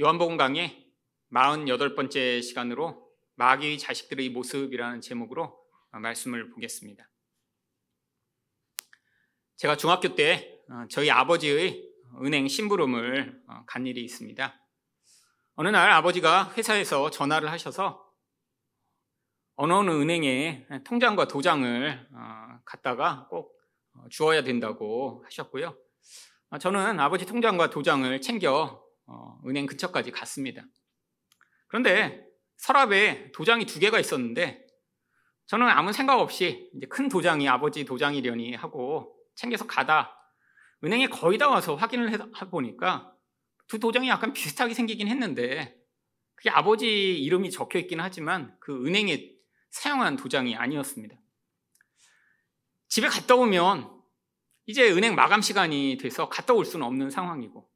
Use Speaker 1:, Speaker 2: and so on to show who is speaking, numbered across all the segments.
Speaker 1: 요한복음 강의 48번째 시간으로 마귀의 자식들의 모습이라는 제목으로 말씀을 보겠습니다. 제가 중학교 때 어, 저희 아버지의 은행 심부름을 어, 간 일이 있습니다. 어느 날 아버지가 회사에서 전화를 하셔서 어느 어느 은행에 통장과 도장을 어, 갖다가 꼭 주어야 된다고 하셨고요. 저는 아버지 통장과 도장을 챙겨 은행 근처까지 갔습니다. 그런데 서랍에 도장이 두 개가 있었는데 저는 아무 생각 없이 큰 도장이 아버지 도장이려니 하고 챙겨서 가다 은행에 거의 다 와서 확인을 해 보니까 두 도장이 약간 비슷하게 생기긴 했는데 그게 아버지 이름이 적혀 있긴 하지만 그 은행에 사용한 도장이 아니었습니다. 집에 갔다 오면 이제 은행 마감 시간이 돼서 갔다 올 수는 없는 상황이고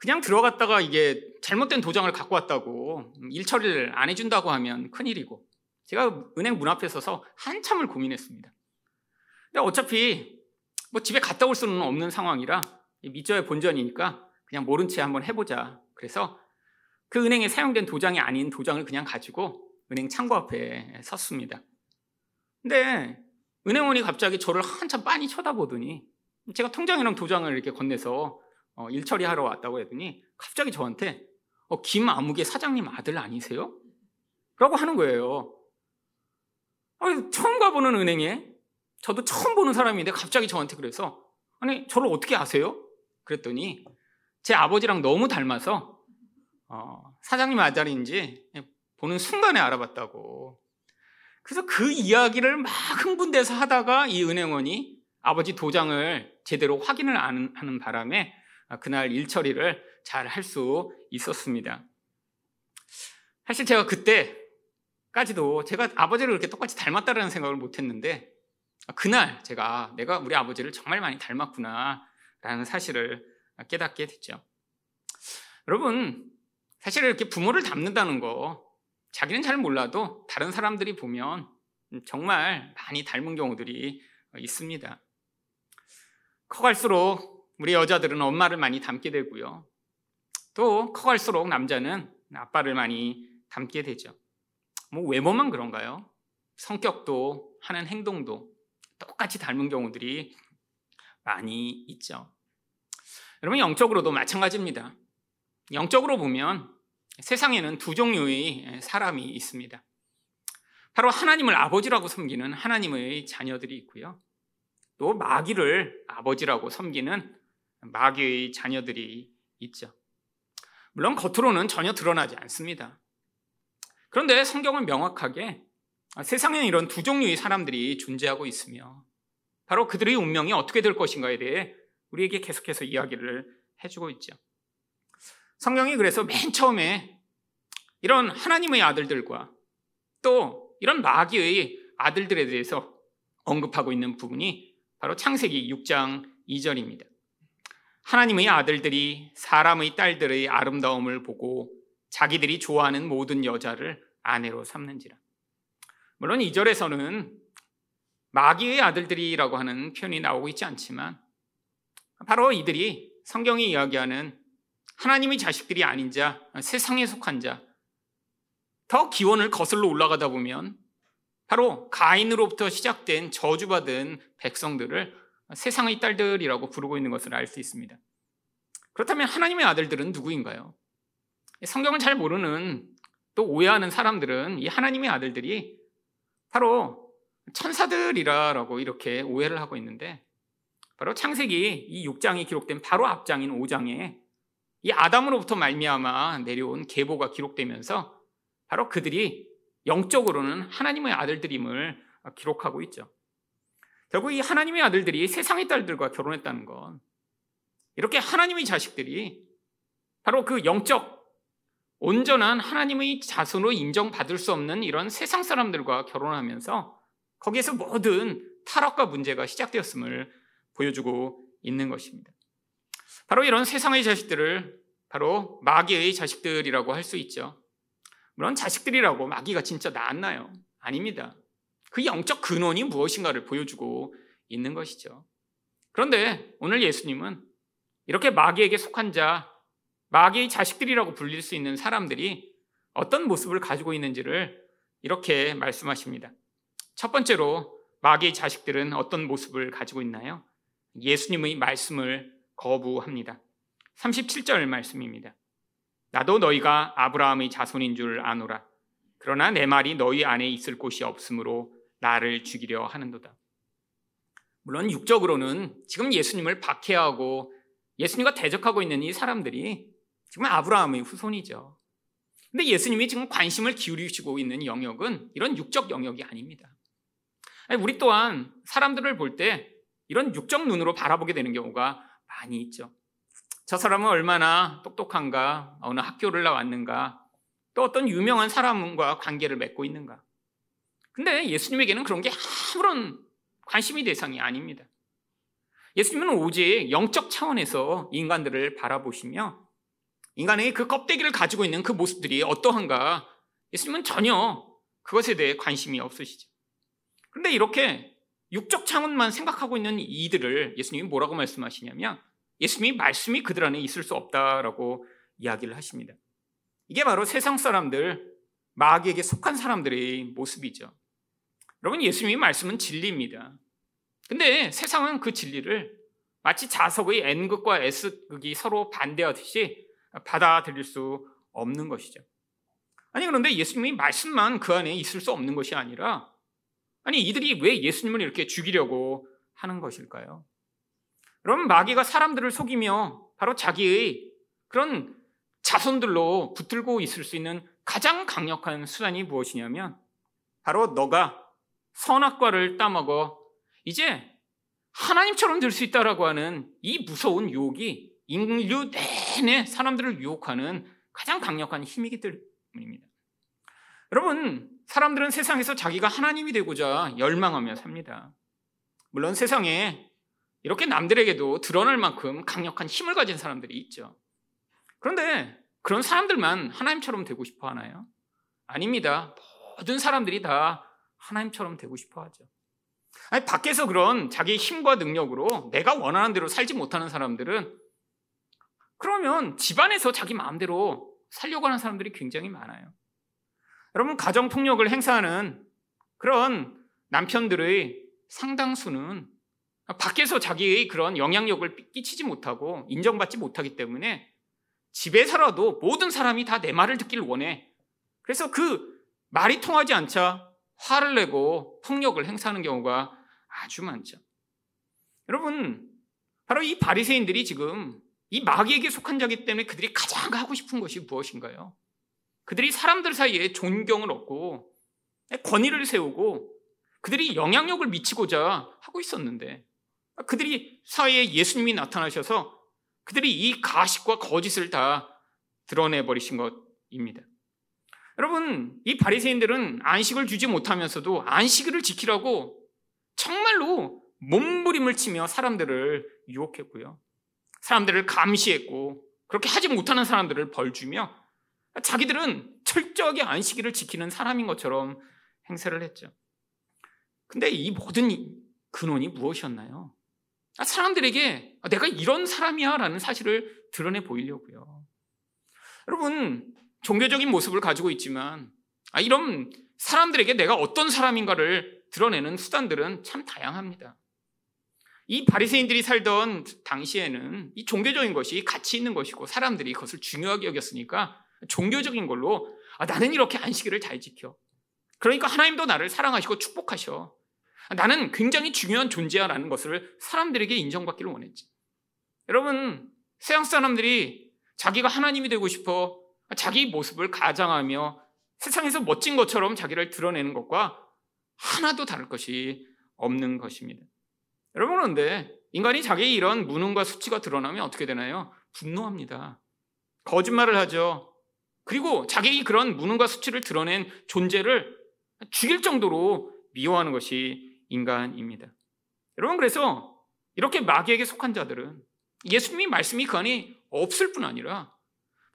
Speaker 1: 그냥 들어갔다가 이게 잘못된 도장을 갖고 왔다고 일 처리를 안 해준다고 하면 큰일이고 제가 은행 문 앞에 서서 한참을 고민했습니다. 근데 어차피 뭐 집에 갔다 올 수는 없는 상황이라 밑저의 본전이니까 그냥 모른 채 한번 해보자. 그래서 그 은행에 사용된 도장이 아닌 도장을 그냥 가지고 은행 창고 앞에 섰습니다. 근데 은행원이 갑자기 저를 한참 빤히 쳐다보더니 제가 통장이랑 도장을 이렇게 건네서 어, 일 처리하러 왔다고 했더니 갑자기 저한테 어, 김아무개 사장님 아들 아니세요? 라고 하는 거예요. 아니, 처음 가보는 은행에 저도 처음 보는 사람인데 갑자기 저한테 그래서 아니 저를 어떻게 아세요? 그랬더니 제 아버지랑 너무 닮아서 어, 사장님 아들인지 보는 순간에 알아봤다고. 그래서 그 이야기를 막 흥분돼서 하다가 이 은행원이 아버지 도장을 제대로 확인을 하는 바람에 그날 일 처리를 잘 할 수 있었습니다. 사실 제가 그때까지도 제가 아버지를 그렇게 똑같이 닮았다라는 생각을 못 했는데 그날 제가 내가 우리 아버지를 정말 많이 닮았구나라는 사실을 깨닫게 됐죠. 여러분, 사실 이렇게 부모를 닮는다는 거 자기는 잘 몰라도 다른 사람들이 보면 정말 많이 닮은 경우들이 있습니다. 커갈수록 우리 여자들은 엄마를 많이 닮게 되고요. 또 커갈수록 남자는 아빠를 많이 닮게 되죠. 뭐 외모만 그런가요? 성격도 하는 행동도 똑같이 닮은 경우들이 많이 있죠. 여러분 영적으로도 마찬가지입니다. 영적으로 보면 세상에는 두 종류의 사람이 있습니다. 바로 하나님을 아버지라고 섬기는 하나님의 자녀들이 있고요. 또 마귀를 아버지라고 섬기는 마귀의 자녀들이 있죠. 물론 겉으로는 전혀 드러나지 않습니다. 그런데 성경은 명확하게 세상에는 이런 두 종류의 사람들이 존재하고 있으며 바로 그들의 운명이 어떻게 될 것인가에 대해 우리에게 계속해서 이야기를 해주고 있죠. 성경이 그래서 맨 처음에 이런 하나님의 아들들과 또 이런 마귀의 아들들에 대해서 언급하고 있는 부분이 바로 창세기 6장 2절입니다. 하나님의 아들들이 사람의 딸들의 아름다움을 보고 자기들이 좋아하는 모든 여자를 아내로 삼는지라. 물론 2절에서는 마귀의 아들들이라고 하는 표현이 나오고 있지 않지만 바로 이들이 성경이 이야기하는 하나님의 자식들이 아닌 자, 세상에 속한 자, 더 기원을 거슬러 올라가다 보면 바로 가인으로부터 시작된 저주받은 백성들을 세상의 딸들이라고 부르고 있는 것을 알 수 있습니다. 그렇다면 하나님의 아들들은 누구인가요? 성경을 잘 모르는 또 오해하는 사람들은 이 하나님의 아들들이 바로 천사들이라고 이렇게 오해를 하고 있는데 바로 창세기 이 6장이 기록된 바로 앞장인 5장에 이 아담으로부터 말미암아 내려온 계보가 기록되면서 바로 그들이 영적으로는 하나님의 아들들임을 기록하고 있죠. 결국 이 하나님의 아들들이 세상의 딸들과 결혼했다는 건 이렇게 하나님의 자식들이 바로 그 영적 온전한 하나님의 자손으로 인정받을 수 없는 이런 세상 사람들과 결혼하면서 거기에서 모든 타락과 문제가 시작되었음을 보여주고 있는 것입니다. 바로 이런 세상의 자식들을 바로 마귀의 자식들이라고 할 수 있죠. 물론 자식들이라고 마귀가 진짜 낳았나요? 아닙니다. 그 영적 근원이 무엇인가를 보여주고 있는 것이죠. 그런데 오늘 예수님은 이렇게 마귀에게 속한 자, 마귀의 자식들이라고 불릴 수 있는 사람들이 어떤 모습을 가지고 있는지를 이렇게 말씀하십니다. 첫 번째로 마귀의 자식들은 어떤 모습을 가지고 있나요? 예수님의 말씀을 거부합니다. 37절 말씀입니다. 나도 너희가 아브라함의 자손인 줄 아노라. 그러나 내 말이 너희 안에 있을 곳이 없으므로 나를 죽이려 하는도다. 물론 육적으로는 지금 예수님을 박해하고 예수님과 대적하고 있는 이 사람들이 지금 아브라함의 후손이죠. 근데 예수님이 지금 관심을 기울이시고 있는 영역은 이런 육적 영역이 아닙니다. 우리 또한 사람들을 볼 때 이런 육적 눈으로 바라보게 되는 경우가 많이 있죠. 저 사람은 얼마나 똑똑한가, 어느 학교를 나왔는가, 또 어떤 유명한 사람과 관계를 맺고 있는가. 근데 예수님에게는 그런 게 아무런 관심이 대상이 아닙니다. 예수님은 오직 영적 차원에서 인간들을 바라보시며 인간의 그 껍데기를 가지고 있는 그 모습들이 어떠한가 예수님은 전혀 그것에 대해 관심이 없으시죠. 그런데 이렇게 육적 차원만 생각하고 있는 이들을 예수님이 뭐라고 말씀하시냐면 예수님이 말씀이 그들 안에 있을 수 없다라고 이야기를 하십니다. 이게 바로 세상 사람들, 마귀에게 속한 사람들의 모습이죠. 여러분, 예수님이 말씀은 진리입니다. 근데 세상은 그 진리를 마치 자석의 N극과 S극이 서로 반대하듯이 받아들일 수 없는 것이죠. 아니, 그런데 예수님이 말씀만 그 안에 있을 수 없는 것이 아니라, 아니, 이들이 왜 예수님을 이렇게 죽이려고 하는 것일까요? 여러분, 마귀가 사람들을 속이며 바로 자기의 그런 자손들로 붙들고 있을 수 있는 가장 강력한 수단이 무엇이냐면, 바로 너가 선악과를 따먹어 이제 하나님처럼 될 수 있다라고 하는 이 무서운 유혹이 인류 내내 사람들을 유혹하는 가장 강력한 힘이기 때문입니다. 여러분, 사람들은 세상에서 자기가 하나님이 되고자 열망하며 삽니다. 물론 세상에 이렇게 남들에게도 드러날 만큼 강력한 힘을 가진 사람들이 있죠. 그런데 그런 사람들만 하나님처럼 되고 싶어 하나요? 아닙니다. 모든 사람들이 다 하나님처럼 되고 싶어 하죠. 아니, 밖에서 그런 자기 힘과 능력으로 내가 원하는 대로 살지 못하는 사람들은 그러면 집안에서 자기 마음대로 살려고 하는 사람들이 굉장히 많아요. 여러분, 가정폭력을 행사하는 그런 남편들의 상당수는 밖에서 자기의 그런 영향력을 끼치지 못하고 인정받지 못하기 때문에 집에서라도 모든 사람이 다 내 말을 듣기를 원해. 그래서 그 말이 통하지 않자 화를 내고 폭력을 행사하는 경우가 아주 많죠. 여러분, 바로 이 바리새인들이 지금 이 마귀에게 속한 자기 때문에 그들이 가장 하고 싶은 것이 무엇인가요? 그들이 사람들 사이에 존경을 얻고 권위를 세우고 그들이 영향력을 미치고자 하고 있었는데 그들이 사이에 예수님이 나타나셔서 그들이 이 가식과 거짓을 다 드러내 버리신 것입니다. 여러분, 이 바리새인들은 안식을 주지 못하면서도 안식일을 지키라고 정말로 몸부림을 치며 사람들을 유혹했고요. 사람들을 감시했고 그렇게 하지 못하는 사람들을 벌 주며 자기들은 철저하게 안식일을 지키는 사람인 것처럼 행세를 했죠. 근데 이 모든 근원이 무엇이었나요? 아, 사람들에게 아, 내가 이런 사람이야 라는 사실을 드러내 보이려고요. 여러분, 종교적인 모습을 가지고 있지만 아, 이런 사람들에게 내가 어떤 사람인가를 드러내는 수단들은 참 다양합니다. 이 바리새인들이 살던 당시에는 이 종교적인 것이 가치 있는 것이고 사람들이 그것을 중요하게 여겼으니까 종교적인 걸로 아, 나는 이렇게 안식일을 잘 지켜. 그러니까 하나님도 나를 사랑하시고 축복하셔. 나는 굉장히 중요한 존재야라는 것을 사람들에게 인정받기를 원했지. 여러분, 세상 사람들이 자기가 하나님이 되고 싶어 자기 모습을 가장하며 세상에서 멋진 것처럼 자기를 드러내는 것과 하나도 다를 것이 없는 것입니다. 여러분, 그런데 인간이 자기의 이런 무능과 수치가 드러나면 어떻게 되나요? 분노합니다. 거짓말을 하죠. 그리고 자기의 그런 무능과 수치를 드러낸 존재를 죽일 정도로 미워하는 것이 인간입니다. 여러분, 그래서 이렇게 마귀에게 속한 자들은 예수님이 말씀이 그 안에 없을 뿐 아니라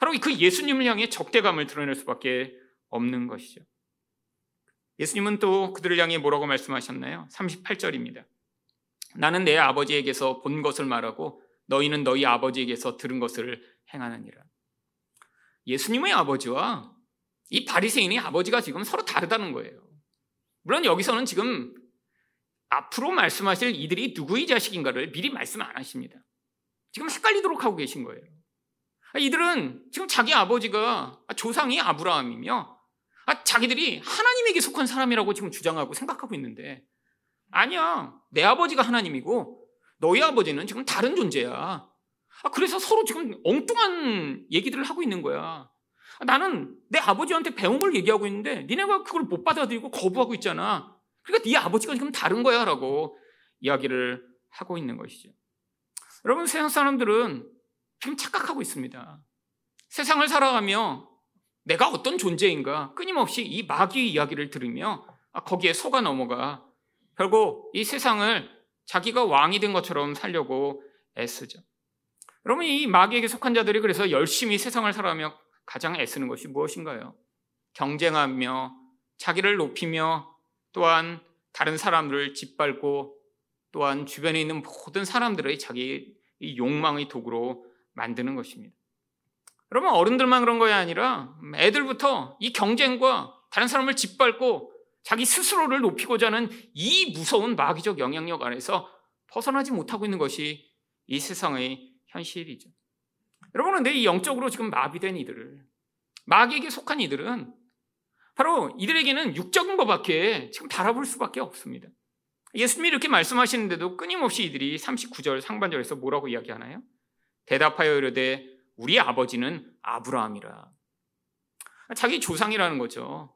Speaker 1: 바로 그 예수님을 향해 적대감을 드러낼 수밖에 없는 것이죠. 예수님은 또 그들을 향해 뭐라고 말씀하셨나요? 38절입니다. 나는 내 아버지에게서 본 것을 말하고 너희는 너희 아버지에게서 들은 것을 행하느니라. 예수님의 아버지와 이 바리새인의 아버지가 지금 서로 다르다는 거예요. 물론 여기서는 지금 앞으로 말씀하실 이들이 누구의 자식인가를 미리 말씀 안 하십니다. 지금 헷갈리도록 하고 계신 거예요. 이들은 지금 자기 아버지가 조상이 아브라함이며 자기들이 하나님에게 속한 사람이라고 지금 주장하고 생각하고 있는데 아니야. 내 아버지가 하나님이고 너희 아버지는 지금 다른 존재야. 그래서 서로 지금 엉뚱한 얘기들을 하고 있는 거야. 나는 내 아버지한테 배운 걸 얘기하고 있는데 니네가 그걸 못 받아들이고 거부하고 있잖아. 그러니까 네 아버지가 지금 다른 거야라고 이야기를 하고 있는 것이죠. 여러분 세상 사람들은 지금 착각하고 있습니다. 세상을 살아가며 내가 어떤 존재인가 끊임없이 이 마귀의 이야기를 들으며 거기에 속아 넘어가 결국 이 세상을 자기가 왕이 된 것처럼 살려고 애쓰죠. 여러분 이 마귀에게 속한 자들이 그래서 열심히 세상을 살아가며 가장 애쓰는 것이 무엇인가요? 경쟁하며 자기를 높이며 또한 다른 사람들을 짓밟고 또한 주변에 있는 모든 사람들의 자기 욕망의 도구로 만드는 것입니다. 여러분 어른들만 그런 것이 아니라 애들부터 이 경쟁과 다른 사람을 짓밟고 자기 스스로를 높이고자 하는 이 무서운 마귀적 영향력 안에서 벗어나지 못하고 있는 것이 이 세상의 현실이죠. 여러분 근데 이 영적으로 지금 마비된 이들을 마귀에게 속한 이들은 바로 이들에게는 육적인 것밖에 지금 바라볼 수밖에 없습니다. 예수님이 이렇게 말씀하시는데도 끊임없이 이들이 39절 상반절에서 뭐라고 이야기하나요? 대답하여 이르되 우리 아버지는 아브라함이라. 자기 조상이라는 거죠.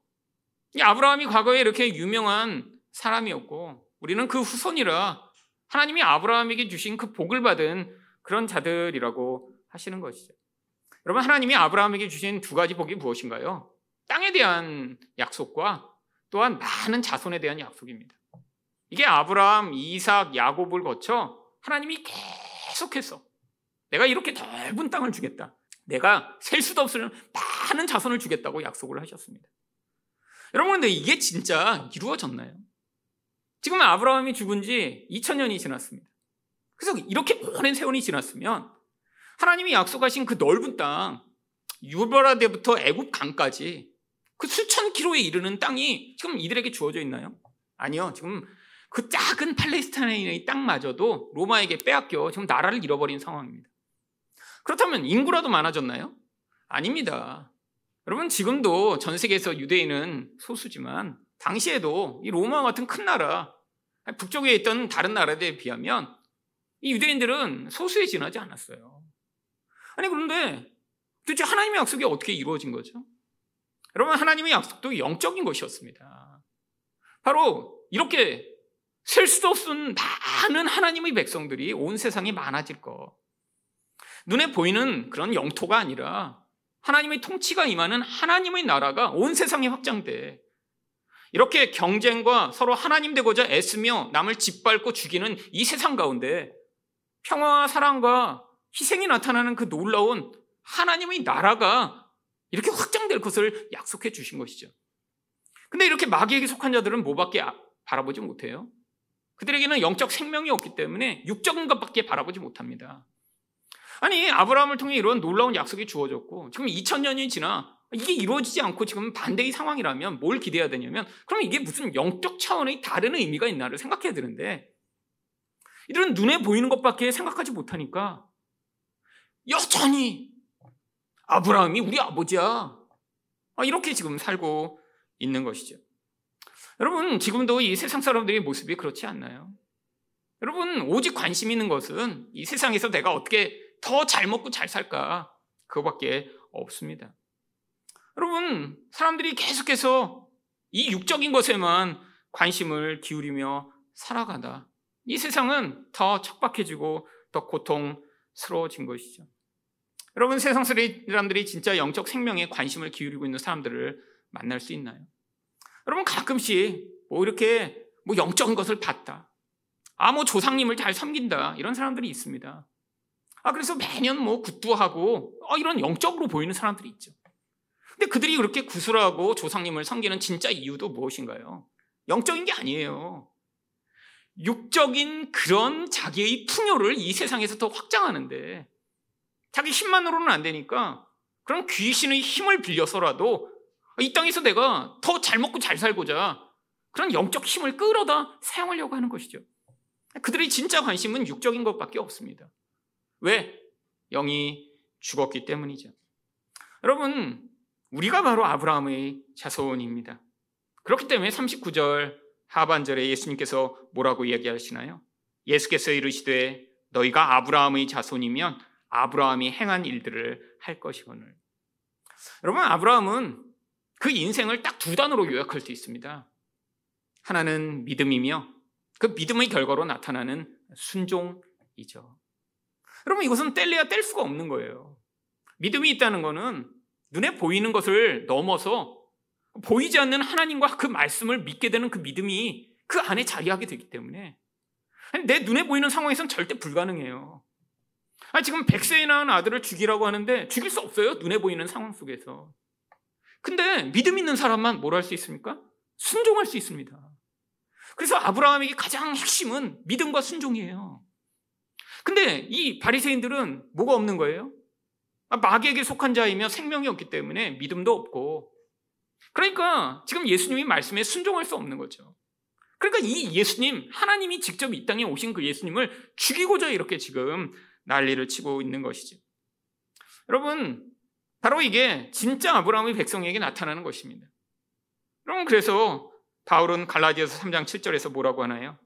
Speaker 1: 이 아브라함이 과거에 이렇게 유명한 사람이었고 우리는 그 후손이라 하나님이 아브라함에게 주신 그 복을 받은 그런 자들이라고 하시는 것이죠. 여러분 하나님이 아브라함에게 주신 두 가지 복이 무엇인가요? 땅에 대한 약속과 또한 많은 자손에 대한 약속입니다. 이게 아브라함, 이삭, 야곱을 거쳐 하나님이 계속해서 내가 이렇게 넓은 땅을 주겠다. 내가 셀 수도 없을 많은 자손을 주겠다고 약속을 하셨습니다. 여러분, 근데 이게 진짜 이루어졌나요? 지금 아브라함이 죽은 지 2000년이 지났습니다. 그래서 이렇게 오랜 세월이 지났으면 하나님이 약속하신 그 넓은 땅, 유버라데부터 애굽 강까지 그 수천 킬로에 이르는 땅이 지금 이들에게 주어져 있나요? 아니요. 지금 그 작은 팔레스타인의 땅마저도 로마에게 빼앗겨 지금 나라를 잃어버린 상황입니다. 그렇다면 인구라도 많아졌나요? 아닙니다. 여러분 지금도 전 세계에서 유대인은 소수지만 당시에도 이 로마 같은 큰 나라 북쪽에 있던 다른 나라들에 비하면 이 유대인들은 소수에 지나지 않았어요. 아니 그런데 도대체 하나님의 약속이 어떻게 이루어진 거죠? 여러분 하나님의 약속도 영적인 것이었습니다. 바로 이렇게 셀 수도 없는 많은 하나님의 백성들이 온 세상에 많아질 것. 눈에 보이는 그런 영토가 아니라 하나님의 통치가 임하는 하나님의 나라가 온 세상에 확장돼. 이렇게 경쟁과 서로 하나님 되고자 애쓰며 남을 짓밟고 죽이는 이 세상 가운데 평화와 사랑과 희생이 나타나는 그 놀라운 하나님의 나라가 이렇게 확장될 것을 약속해 주신 것이죠. 근데 이렇게 마귀에게 속한 자들은 뭐밖에 아, 바라보지 못해요? 그들에게는 영적 생명이 없기 때문에 육적인 것밖에 바라보지 못합니다. 아니 아브라함을 통해 이런 놀라운 약속이 주어졌고 지금 2000년이 지나 이게 이루어지지 않고 지금 반대의 상황이라면 뭘 기대해야 되냐면 그럼 이게 무슨 영적 차원의 다른 의미가 있나를 생각해야 되는데 이들은 눈에 보이는 것밖에 생각하지 못하니까 여전히 아브라함이 우리 아버지야 아, 이렇게 지금 살고 있는 것이죠. 여러분 지금도 이 세상 사람들의 모습이 그렇지 않나요? 여러분 오직 관심 있는 것은 이 세상에서 내가 어떻게 더 잘 먹고 잘 살까 그거밖에 없습니다. 여러분 사람들이 계속해서 이 육적인 것에만 관심을 기울이며 살아가다 이 세상은 더 척박해지고 더 고통스러워진 것이죠. 여러분 세상 사람들이 진짜 영적 생명에 관심을 기울이고 있는 사람들을 만날 수 있나요? 여러분 가끔씩 뭐 이렇게 뭐 영적인 것을 봤다. 아, 뭐 조상님을 잘 섬긴다. 이런 사람들이 있습니다. 아, 그래서 매년 뭐 굿도하고 어, 이런 영적으로 보이는 사람들이 있죠. 근데 그들이 그렇게 구슬하고 조상님을 섬기는 진짜 이유도 무엇인가요? 영적인 게 아니에요. 육적인 그런 자기의 풍요를 이 세상에서 더 확장하는데 자기 힘만으로는 안 되니까 그런 귀신의 힘을 빌려서라도 이 땅에서 내가 더 잘 먹고 잘 살고자 그런 영적 힘을 끌어다 사용하려고 하는 것이죠. 그들의 진짜 관심은 육적인 것밖에 없습니다. 왜? 영이 죽었기 때문이죠. 여러분, 우리가 바로 아브라함의 자손입니다. 그렇기 때문에 39절 하반절에 예수님께서 뭐라고 이야기하시나요? 예수께서 이르시되 너희가 아브라함의 자손이면 아브라함이 행한 일들을 할 것이거늘. 여러분, 아브라함은 그 인생을 딱 두 단어로 요약할 수 있습니다. 하나는 믿음이며 그 믿음의 결과로 나타나는 순종이죠. 여러분, 이것은 뗄래야 뗄 수가 없는 거예요. 믿음이 있다는 것은 눈에 보이는 것을 넘어서 보이지 않는 하나님과 그 말씀을 믿게 되는 그 믿음이 그 안에 자리하게 되기 때문에 내 눈에 보이는 상황에서는 절대 불가능해요. 아, 지금 100세에 낳은 아들을 죽이라고 하는데 죽일 수 없어요. 눈에 보이는 상황 속에서. 근데 믿음 있는 사람만 뭘 할 수 있습니까? 순종할 수 있습니다. 그래서 아브라함에게 가장 핵심은 믿음과 순종이에요. 근데 이 바리새인들은 뭐가 없는 거예요? 아, 마귀에게 속한 자이며 생명이 없기 때문에 믿음도 없고 그러니까 지금 예수님이 말씀에 순종할 수 없는 거죠. 그러니까 이 예수님, 하나님이 직접 이 땅에 오신 그 예수님을 죽이고자 이렇게 지금 난리를 치고 있는 것이죠. 여러분, 바로 이게 진짜 아브라함의 백성에게 나타나는 것입니다. 여러분, 그래서 바울은 갈라디아서 3장 7절에서 뭐라고 하나요?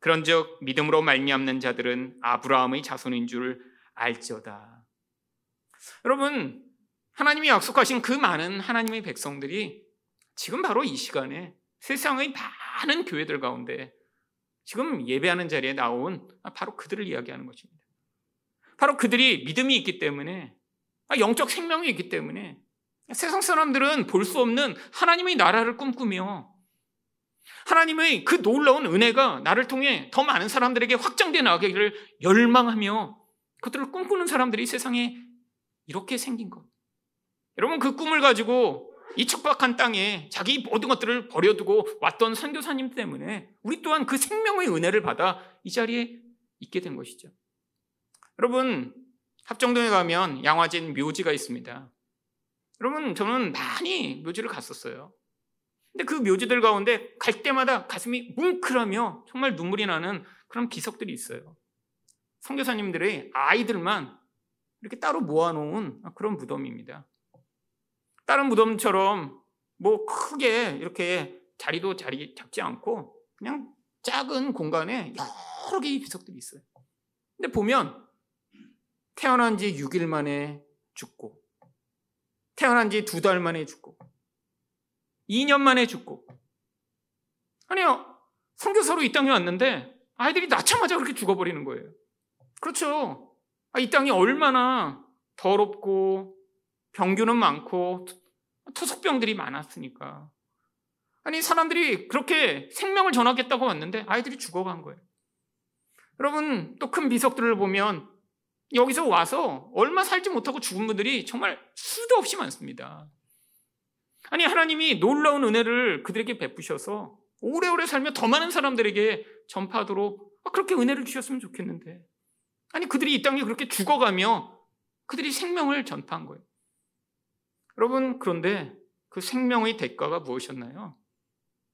Speaker 1: 그런즉 믿음으로 말미암는 자들은 아브라함의 자손인 줄 알지어다. 여러분, 하나님이 약속하신 그 많은 하나님의 백성들이 지금 바로 이 시간에 세상의 많은 교회들 가운데 지금 예배하는 자리에 나온 바로 그들을 이야기하는 것입니다. 바로 그들이 믿음이 있기 때문에 영적 생명이 있기 때문에 세상 사람들은 볼 수 없는 하나님의 나라를 꿈꾸며 하나님의 그 놀라운 은혜가 나를 통해 더 많은 사람들에게 확장돼 나가기를 열망하며 그들을 꿈꾸는 사람들이 세상에 이렇게 생긴 것. 여러분 그 꿈을 가지고 이 척박한 땅에 자기 모든 것들을 버려두고 왔던 선교사님 때문에 우리 또한 그 생명의 은혜를 받아 이 자리에 있게 된 것이죠. 여러분, 합정동에 가면 양화진 묘지가 있습니다. 여러분, 저는 많이 묘지를 갔었어요. 근데 그 묘지들 가운데 갈 때마다 가슴이 뭉클하며 정말 눈물이 나는 그런 비석들이 있어요. 선교사님들의 아이들만 이렇게 따로 모아놓은 그런 무덤입니다. 다른 무덤처럼 뭐 크게 이렇게 자리도 자리 잡지 않고 그냥 작은 공간에 여러 개의 비석들이 있어요. 근데 보면 태어난 지 6일 만에 죽고 태어난 지 두 달 만에 죽고 2년 만에 죽고 아니요. 선교사로 이 땅에 왔는데 아이들이 낳자마자 그렇게 죽어버리는 거예요. 그렇죠. 아, 이 땅이 얼마나 더럽고 병균은 많고 토속병들이 많았으니까. 아니 사람들이 그렇게 생명을 전하겠다고 왔는데 아이들이 죽어간 거예요. 여러분 또 큰 비석들을 보면 여기서 와서 얼마 살지 못하고 죽은 분들이 정말 수도 없이 많습니다. 아니 하나님이 놀라운 은혜를 그들에게 베푸셔서 오래오래 살며 더 많은 사람들에게 전파하도록 그렇게 은혜를 주셨으면 좋겠는데 아니 그들이 이 땅에 그렇게 죽어가며 그들이 생명을 전파한 거예요. 여러분, 그런데 그 생명의 대가가 무엇이었나요?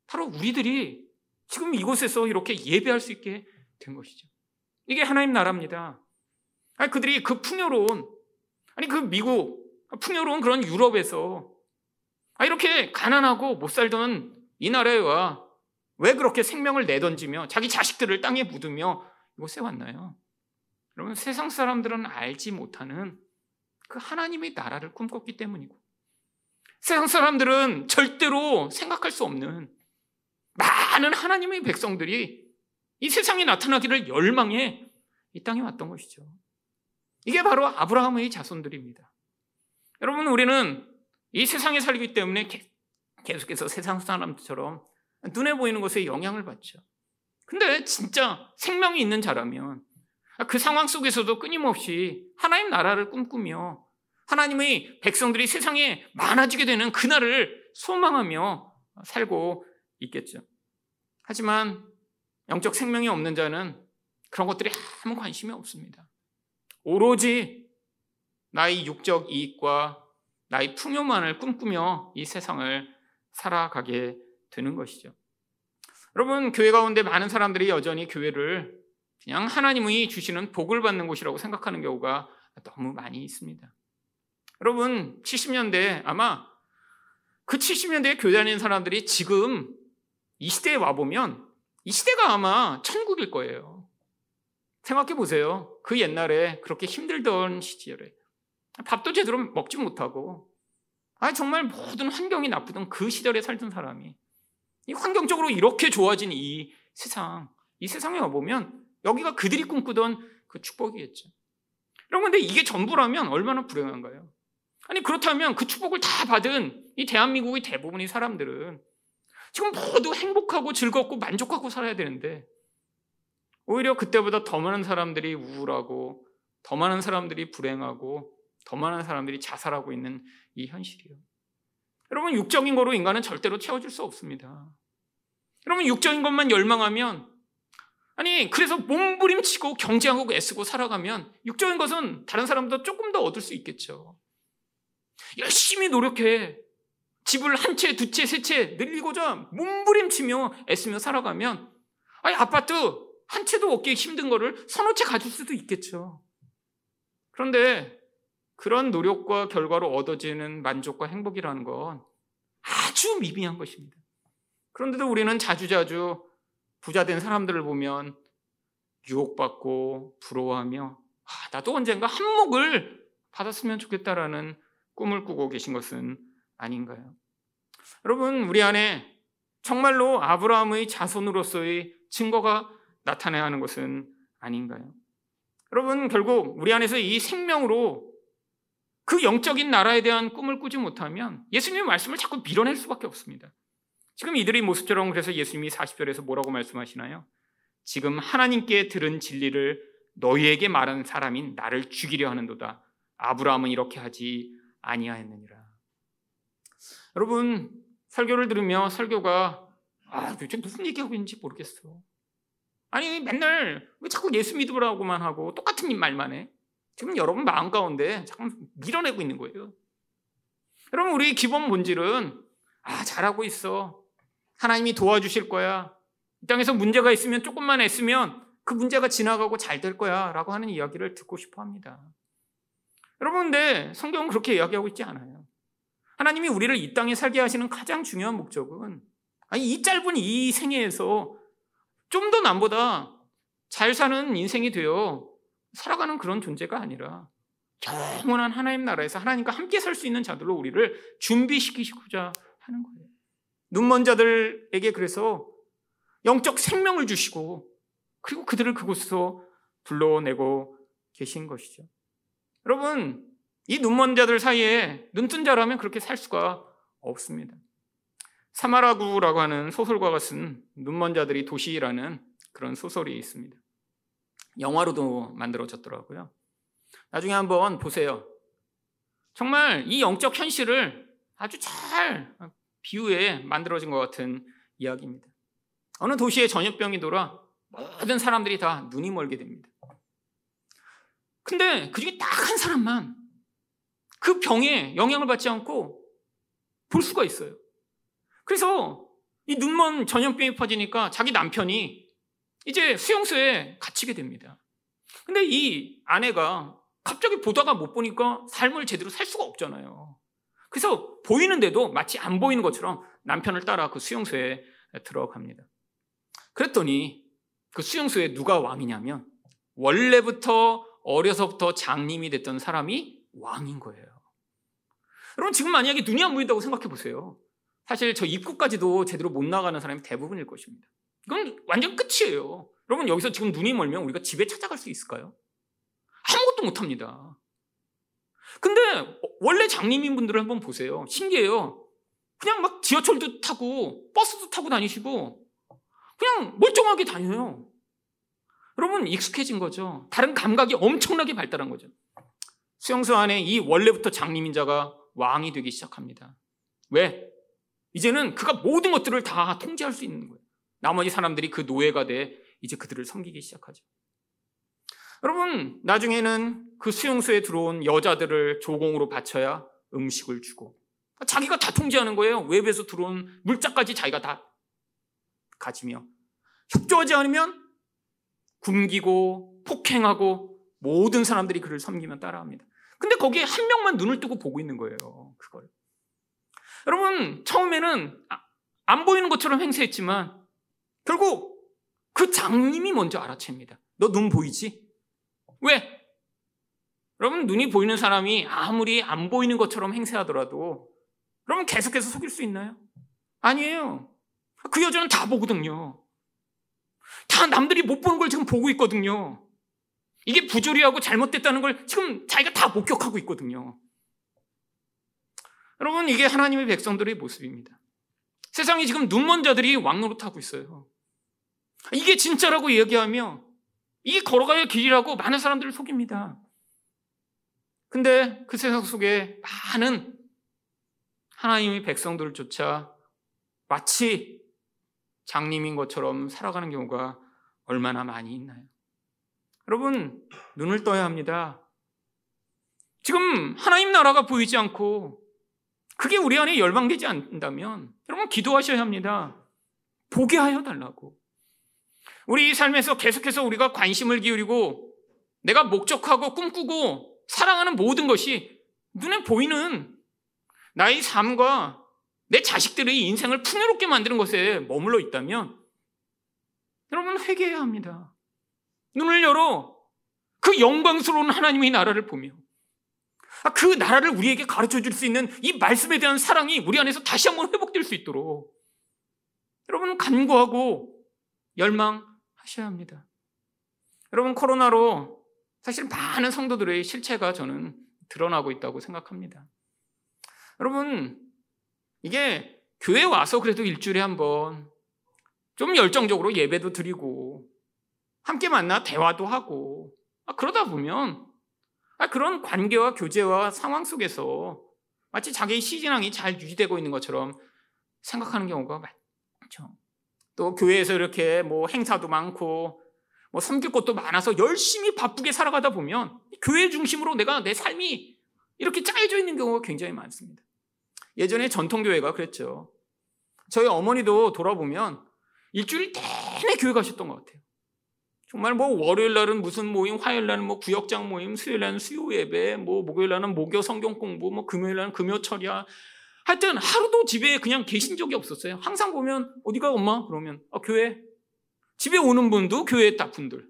Speaker 1: 바로 우리들이 지금 이곳에서 이렇게 예배할 수 있게 된 것이죠. 이게 하나님 나라입니다. 아니, 그들이 그 풍요로운, 아니, 그 미국, 풍요로운 그런 유럽에서 아, 이렇게 가난하고 못 살던 이 나라에 와왜 그렇게 생명을 내던지며 자기 자식들을 땅에 묻으며 이곳에 왔나요? 여러분, 세상 사람들은 알지 못하는 그 하나님의 나라를 꿈꿨기 때문이고 세상 사람들은 절대로 생각할 수 없는 많은 하나님의 백성들이 이 세상에 나타나기를 열망해 이 땅에 왔던 것이죠. 이게 바로 아브라함의 자손들입니다. 여러분, 우리는 이 세상에 살기 때문에 계속해서 세상 사람들처럼 눈에 보이는 것에 영향을 받죠. 근데 진짜 생명이 있는 자라면 그 상황 속에서도 끊임없이 하나님 나라를 꿈꾸며 하나님의 백성들이 세상에 많아지게 되는 그날을 소망하며 살고 있겠죠. 하지만 영적 생명이 없는 자는 그런 것들이 아무 관심이 없습니다. 오로지 나의 육적 이익과 나의 풍요만을 꿈꾸며 이 세상을 살아가게 되는 것이죠. 여러분, 교회 가운데 많은 사람들이 여전히 교회를 그냥 하나님이 주시는 복을 받는 곳이라고 생각하는 경우가 너무 많이 있습니다. 여러분, 70년대 아마 그 70년대에 교회 다니는 사람들이 지금 이 시대에 와보면 이 시대가 아마 천국일 거예요. 생각해 보세요. 그 옛날에 그렇게 힘들던 시절에 밥도 제대로 먹지 못하고 아 정말 모든 환경이 나쁘던 그 시절에 살던 사람이 이 환경적으로 이렇게 좋아진 이 세상 이 세상에 와보면 여기가 그들이 꿈꾸던 그 축복이겠죠. 근데 이게 전부라면 얼마나 불행한가요? 아니 그렇다면 그 축복을 다 받은 이 대한민국의 대부분의 사람들은 지금 모두 행복하고 즐겁고 만족하고 살아야 되는데 오히려 그때보다 더 많은 사람들이 우울하고 더 많은 사람들이 불행하고 더 많은 사람들이 자살하고 있는 이 현실이요. 여러분 육적인 거로 인간은 절대로 채워줄 수 없습니다. 여러분 육적인 것만 열망하면 아니 그래서 몸부림치고 경쟁하고 애쓰고 살아가면 육적인 것은 다른 사람보다 조금 더 얻을 수 있겠죠. 열심히 노력해 집을 한 채, 두 채, 세 채 늘리고자 몸부림치며 애쓰며 살아가면 아니 아파트 한 채도 얻기 힘든 거를 서너 채 가질 수도 있겠죠. 그런데 그런 노력과 결과로 얻어지는 만족과 행복이라는 건 아주 미비한 것입니다. 그런데도 우리는 자주자주 부자 된 사람들을 보면 유혹받고 부러워하며 아, 나도 언젠가 한몫을 받았으면 좋겠다라는 꿈을 꾸고 계신 것은 아닌가요? 여러분, 우리 안에 정말로 아브라함의 자손으로서의 증거가 나타나야 하는 것은 아닌가요? 여러분, 결국 우리 안에서 이 생명으로 그 영적인 나라에 대한 꿈을 꾸지 못하면 예수님의 말씀을 자꾸 밀어낼 수밖에 없습니다. 지금 이들의 모습처럼 그래서 예수님이 40절에서 뭐라고 말씀하시나요? 지금 하나님께 들은 진리를 너희에게 말한 사람인 나를 죽이려 하는도다. 아브라함은 이렇게 하지 아니하였느니라. 여러분 설교를 들으며 설교가 아 도대체 무슨 얘기하고 있는지 모르겠어. 아니 맨날 왜 자꾸 예수 믿으라고만 하고 똑같은 말만 해? 지금 여러분 마음 가운데 자꾸 밀어내고 있는 거예요. 여러분 우리 기본 본질은 아 잘하고 있어. 하나님이 도와주실 거야. 이 땅에서 문제가 있으면 조금만 애쓰면 그 문제가 지나가고 잘 될 거야. 라고 하는 이야기를 듣고 싶어 합니다. 여러분, 근데 성경은 그렇게 이야기하고 있지 않아요. 하나님이 우리를 이 땅에 살게 하시는 가장 중요한 목적은 아니, 이 짧은 이 생애에서 좀 더 남보다 잘 사는 인생이 되어 살아가는 그런 존재가 아니라 영원한 하나님 나라에서 하나님과 함께 살 수 있는 자들로 우리를 준비시키고자 하는 거예요. 눈먼 자들에게 그래서 영적 생명을 주시고 그리고 그들을 그곳에서 불러내고 계신 것이죠. 여러분, 이 눈먼 자들 사이에 눈뜬 자라면 그렇게 살 수가 없습니다. 사마라구라고 하는 소설가가 쓴 눈먼 자들이 도시라는 그런 소설이 있습니다. 영화로도 만들어졌더라고요. 나중에 한번 보세요. 정말 이 영적 현실을 아주 잘 비유에 만들어진 것 같은 이야기입니다. 어느 도시에 전염병이 돌아 모든 사람들이 다 눈이 멀게 됩니다. 근데 그 중에 딱 한 사람만 그 병에 영향을 받지 않고 볼 수가 있어요. 그래서 이 눈먼 전염병이 퍼지니까 자기 남편이 이제 수용소에 갇히게 됩니다. 근데 이 아내가 갑자기 보다가 못 보니까 삶을 제대로 살 수가 없잖아요. 그래서 보이는데도 마치 안 보이는 것처럼 남편을 따라 그 수용소에 들어갑니다. 그랬더니 그 수용소에 누가 왕이냐면 원래부터 어려서부터 장님이 됐던 사람이 왕인 거예요. 여러분 지금 만약에 눈이 안 보인다고 생각해 보세요. 사실 저 입구까지도 제대로 못 나가는 사람이 대부분일 것입니다. 이건 완전 끝이에요. 여러분 여기서 지금 눈이 멀면 우리가 집에 찾아갈 수 있을까요? 아무것도 못 합니다. 근데 원래 장님인 분들을 한번 보세요. 신기해요. 그냥 막 지하철도 타고 버스도 타고 다니시고 그냥 멀쩡하게 다녀요. 여러분 익숙해진 거죠. 다른 감각이 엄청나게 발달한 거죠. 수용소 안에 이 원래부터 장님인 자가 왕이 되기 시작합니다. 왜? 이제는 그가 모든 것들을 다 통제할 수 있는 거예요. 나머지 사람들이 그 노예가 돼 이제 그들을 섬기기 시작하죠. 여러분, 나중에는 그 수용소에 들어온 여자들을 조공으로 바쳐야 음식을 주고 자기가 다 통제하는 거예요. 외부에서 들어온 물자까지 자기가 다 가지며 협조하지 않으면 굶기고 폭행하고 모든 사람들이 그를 섬기면 따라합니다. 근데 거기에 한 명만 눈을 뜨고 보고 있는 거예요. 그걸. 여러분, 처음에는 아, 안 보이는 것처럼 행세했지만 결국 그 장님이 먼저 알아챕니다. 너 눈 보이지? 왜? 여러분, 눈이 보이는 사람이 아무리 안 보이는 것처럼 행세하더라도 그러면 계속해서 속일 수 있나요? 아니에요. 그 여자는 다 보거든요. 다 남들이 못 보는 걸 지금 보고 있거든요. 이게 부조리하고 잘못됐다는 걸 지금 자기가 다 목격하고 있거든요. 여러분, 이게 하나님의 백성들의 모습입니다. 세상에 지금 눈먼 자들이 왕노릇하고 있어요. 이게 진짜라고 얘기하며 이게 걸어가야 할 길이라고 많은 사람들을 속입니다. 근데 그 세상 속에 많은 하나님의 백성들조차 마치 장님인 것처럼 살아가는 경우가 얼마나 많이 있나요? 여러분, 눈을 떠야 합니다. 지금 하나님 나라가 보이지 않고 그게 우리 안에 열방되지 않는다면 여러분 기도하셔야 합니다. 보게 하여 달라고. 우리 삶에서 계속해서 우리가 관심을 기울이고 내가 목적하고 꿈꾸고 사랑하는 모든 것이 눈에 보이는 나의 삶과 내 자식들의 인생을 풍요롭게 만드는 것에 머물러 있다면 여러분 회개해야 합니다. 눈을 열어 그 영광스러운 하나님의 나라를 보며 아, 그 나라를 우리에게 가르쳐 줄 수 있는 이 말씀에 대한 사랑이 우리 안에서 다시 한번 회복될 수 있도록 여러분 간구하고 열망 하셔야 합니다. 여러분 코로나로 사실 많은 성도들의 실체가 저는 드러나고 있다고 생각합니다. 여러분 이게 교회 와서 그래도 일주일에 한 번 좀 열정적으로 예배도 드리고 함께 만나 대화도 하고 아, 그러다 보면 아, 그런 관계와 교제와 상황 속에서 마치 자기의 시진항이 잘 유지되고 있는 것처럼 생각하는 경우가 많죠. 또 교회에서 이렇게 뭐 행사도 많고 뭐 섬길 것도 많아서 열심히 바쁘게 살아가다 보면 교회 중심으로 내가 내 삶이 이렇게 짜여져 있는 경우가 굉장히 많습니다. 예전에 전통교회가 그랬죠. 저희 어머니도 돌아보면 일주일 내내 교회 가셨던 것 같아요. 정말 뭐 월요일 날은 무슨 모임, 화요일 날은 뭐 구역장 모임, 수요일 날은 수요 예배, 뭐 목요일 날은 목요 성경 공부, 뭐 금요일 날은 금요 철야. 하여튼 하루도 집에 그냥 계신 적이 없었어요. 항상 보면 어디가 엄마? 그러면 아, 교회. 집에 오는 분도 교회 딱 분들.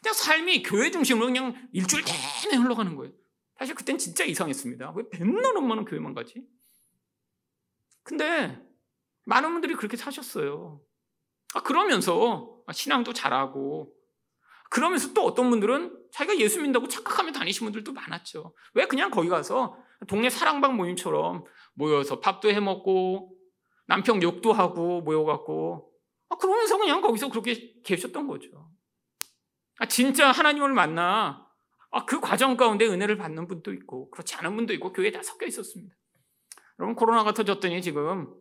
Speaker 1: 그냥 삶이 교회 중심으로 그냥 일주일 내내 흘러가는 거예요. 사실 그땐 진짜 이상했습니다. 왜 맨날 엄마는 교회만 가지? 근데 많은 분들이 그렇게 사셨어요. 아, 그러면서 신앙도 잘하고 그러면서 또 어떤 분들은 자기가 예수 믿는다고 착각하며 다니신 분들도 많았죠. 왜 그냥 거기 가서 동네 사랑방 모임처럼 모여서 밥도 해 먹고 남편 욕도 하고 모여갖고 아, 그러면서 그냥 거기서 그렇게 계셨던 거죠. 아, 진짜 하나님을 만나 아, 그 과정 가운데 은혜를 받는 분도 있고 그렇지 않은 분도 있고 교회에 다 섞여 있었습니다. 여러분 코로나가 터졌더니 지금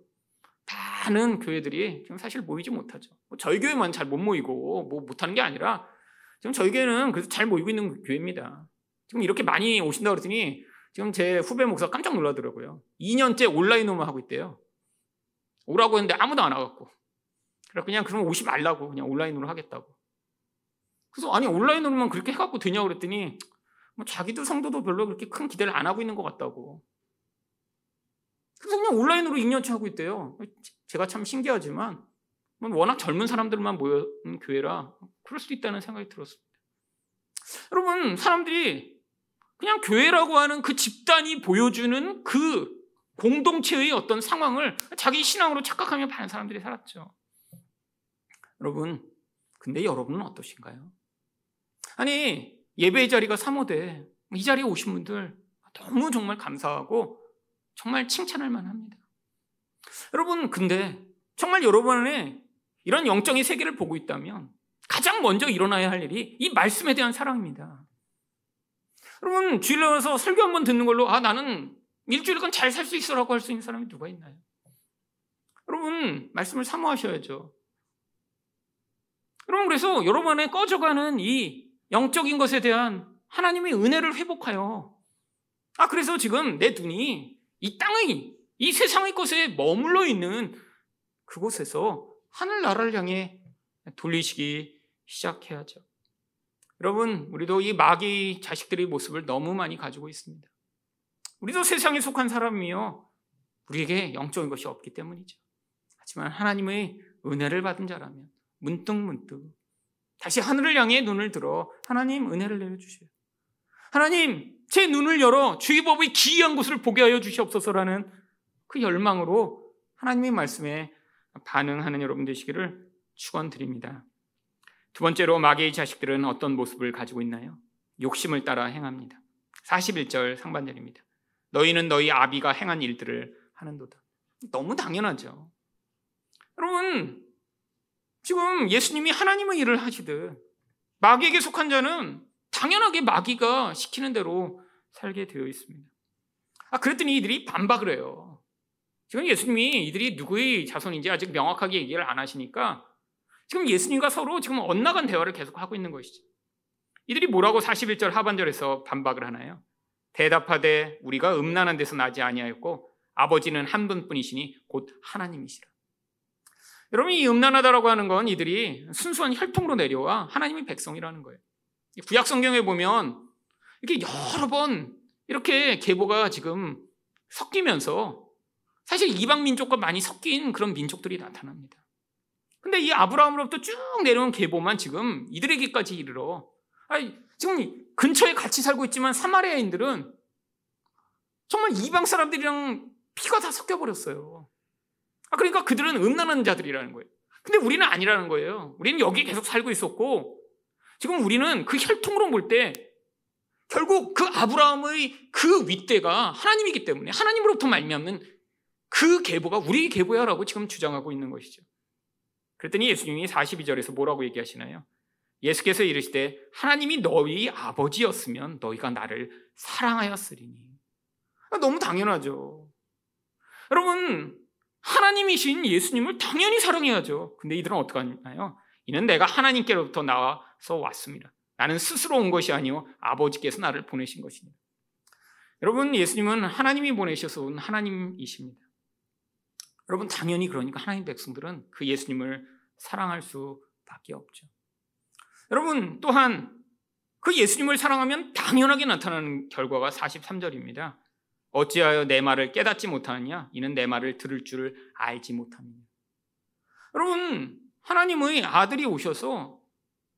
Speaker 1: 많은 교회들이 지금 사실 모이지 못하죠. 뭐 저희 교회만 잘 못 모이고 뭐 못하는 게 아니라 지금 저희 교회는 그래서 잘 모이고 있는 교회입니다. 지금 이렇게 많이 오신다 그러더니 지금 제 후배 목사 깜짝 놀라더라고요. 2년째 온라인으로만 하고 있대요. 오라고 했는데 아무도 안 와갖고. 그래 그냥 그럼 오지 말라고 그냥 온라인으로 하겠다고. 그래서 아니 온라인으로만 그렇게 해갖고 되냐고 그랬더니 뭐 자기도 성도도 별로 그렇게 큰 기대를 안 하고 있는 것 같다고. 그래서 그냥 온라인으로 2년째 하고 있대요. 제가 참 신기하지만 뭐 워낙 젊은 사람들만 모여있는 교회라 그럴 수도 있다는 생각이 들었습니다. 여러분 사람들이 그냥 교회라고 하는 그 집단이 보여주는 그 공동체의 어떤 상황을 자기 신앙으로 착각하며 많은 사람들이 살았죠. 여러분, 근데 여러분은 어떠신가요? 아니, 예배의 자리가 사모돼. 이 자리에 오신 분들 너무 정말 감사하고 정말 칭찬할 만합니다. 여러분, 근데 정말 여러분 안에 이런 영적인 세계를 보고 있다면 가장 먼저 일어나야 할 일이 이 말씀에 대한 사랑입니다. 여러분, 주일 나와서 설교 한 번 듣는 걸로 아, 나는 일주일간 잘 살 수 있어라고 할 수 있는 사람이 누가 있나요? 여러분, 말씀을 사모하셔야죠. 여러분, 그래서 여러분 안에 꺼져가는 이 영적인 것에 대한 하나님의 은혜를 회복하여 아, 그래서 지금 내 눈이 이 땅의, 이 세상의 것에 머물러 있는 그곳에서 하늘나라를 향해 돌리시기 시작해야죠. 여러분, 우리도 이 마귀 자식들의 모습을 너무 많이 가지고 있습니다. 우리도 세상에 속한 사람이요. 우리에게 영적인 것이 없기 때문이죠. 하지만 하나님의 은혜를 받은 자라면 문득문득 다시 하늘을 향해 눈을 들어 하나님 은혜를 내려주세요. 하나님, 제 눈을 열어 주의 법의 기이한 곳을 보게 하여 주시옵소서라는 그 열망으로 하나님의 말씀에 반응하는 여러분 되시기를 축원드립니다. 두 번째로 마귀의 자식들은 어떤 모습을 가지고 있나요? 욕심을 따라 행합니다. 41절 상반절입니다. 너희는 너희 아비가 행한 일들을 하는도다. 너무 당연하죠. 여러분, 지금 예수님이 하나님의 일을 하시듯 마귀에게 속한 자는 당연하게 마귀가 시키는 대로 살게 되어 있습니다. 아, 그랬더니 이들이 반박을 해요. 지금 예수님이 이들이 누구의 자손인지 아직 명확하게 얘기를 안 하시니까 지금 예수님과 서로 지금 엇나간 대화를 계속하고 있는 것이죠. 이들이 뭐라고 41절 하반절에서 반박을 하나요? 대답하되 우리가 음란한 데서 나지 아니하였고 아버지는 한 분뿐이시니 곧 하나님이시라. 여러분 이 음란하다라고 하는 건 이들이 순수한 혈통으로 내려와 하나님의 백성이라는 거예요. 구약 성경에 보면 이렇게 여러 번 이렇게 계보가 지금 섞이면서 사실 이방 민족과 많이 섞인 그런 민족들이 나타납니다. 근데 이 아브라함으로부터 쭉 내려온 계보만 지금 이들에게까지 이르러 아니, 지금 근처에 같이 살고 있지만 사마리아인들은 정말 이방 사람들이랑 피가 다 섞여버렸어요. 아, 그러니까 그들은 음란한 자들이라는 거예요. 근데 우리는 아니라는 거예요. 우리는 여기 계속 살고 있었고, 지금 우리는 그 혈통으로 볼 때, 결국 그 아브라함의 그 윗대가 하나님이기 때문에 하나님으로부터 말미암는 그 계보가 우리의 계보야라고 지금 주장하고 있는 것이죠. 그랬더니 예수님이 42절에서 뭐라고 얘기하시나요? 예수께서 이르시되 하나님이 너희 아버지였으면 너희가 나를 사랑하였으리니. 아, 너무 당연하죠. 여러분, 하나님이신 예수님을 당연히 사랑해야죠. 근데 이들은 어떻게 하나요? 이는 내가 하나님께로부터 나와서 왔습니다. 나는 스스로 온 것이 아니요 아버지께서 나를 보내신 것입니다. 여러분, 예수님은 하나님이 보내셔서 온 하나님이십니다. 여러분, 당연히 그러니까 하나님 백성들은 그 예수님을 사랑할 수밖에 없죠. 여러분, 또한 그 예수님을 사랑하면 당연하게 나타나는 결과가 43절입니다. 어찌하여 내 말을 깨닫지 못하느냐? 이는 내 말을 들을 줄을 알지 못함이냐. 여러분, 하나님의 아들이 오셔서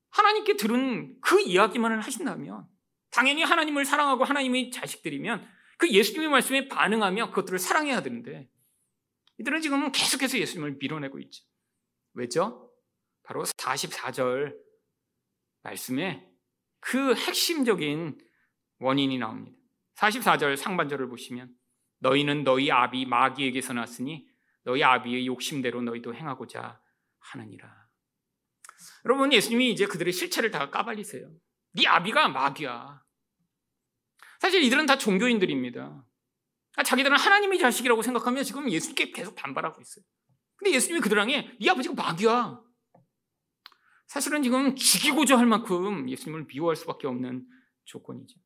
Speaker 1: 하나님께 들은 그 이야기만을 하신다면 당연히 하나님을 사랑하고 하나님의 자식들이면 그 예수님의 말씀에 반응하며 그것들을 사랑해야 되는데 이들은 지금 계속해서 예수님을 밀어내고 있죠. 왜죠? 바로 44절 말씀에 그 핵심적인 원인이 나옵니다. 44절 상반절을 보시면 너희는 너희 아비 마귀에게서 났으니 너희 아비의 욕심대로 너희도 행하고자 하느니라. 여러분 예수님이 이제 그들의 실체를 다 까발리세요. 네 아비가 마귀야. 사실 이들은 다 종교인들입니다. 아, 자기들은 하나님의 자식이라고 생각하며 지금 예수님께 계속 반발하고 있어요. 근데 예수님이 그들 향해 네 아버지가 마귀야. 사실은 지금 죽이고자 할 만큼 예수님을 미워할 수밖에 없는 조건이죠.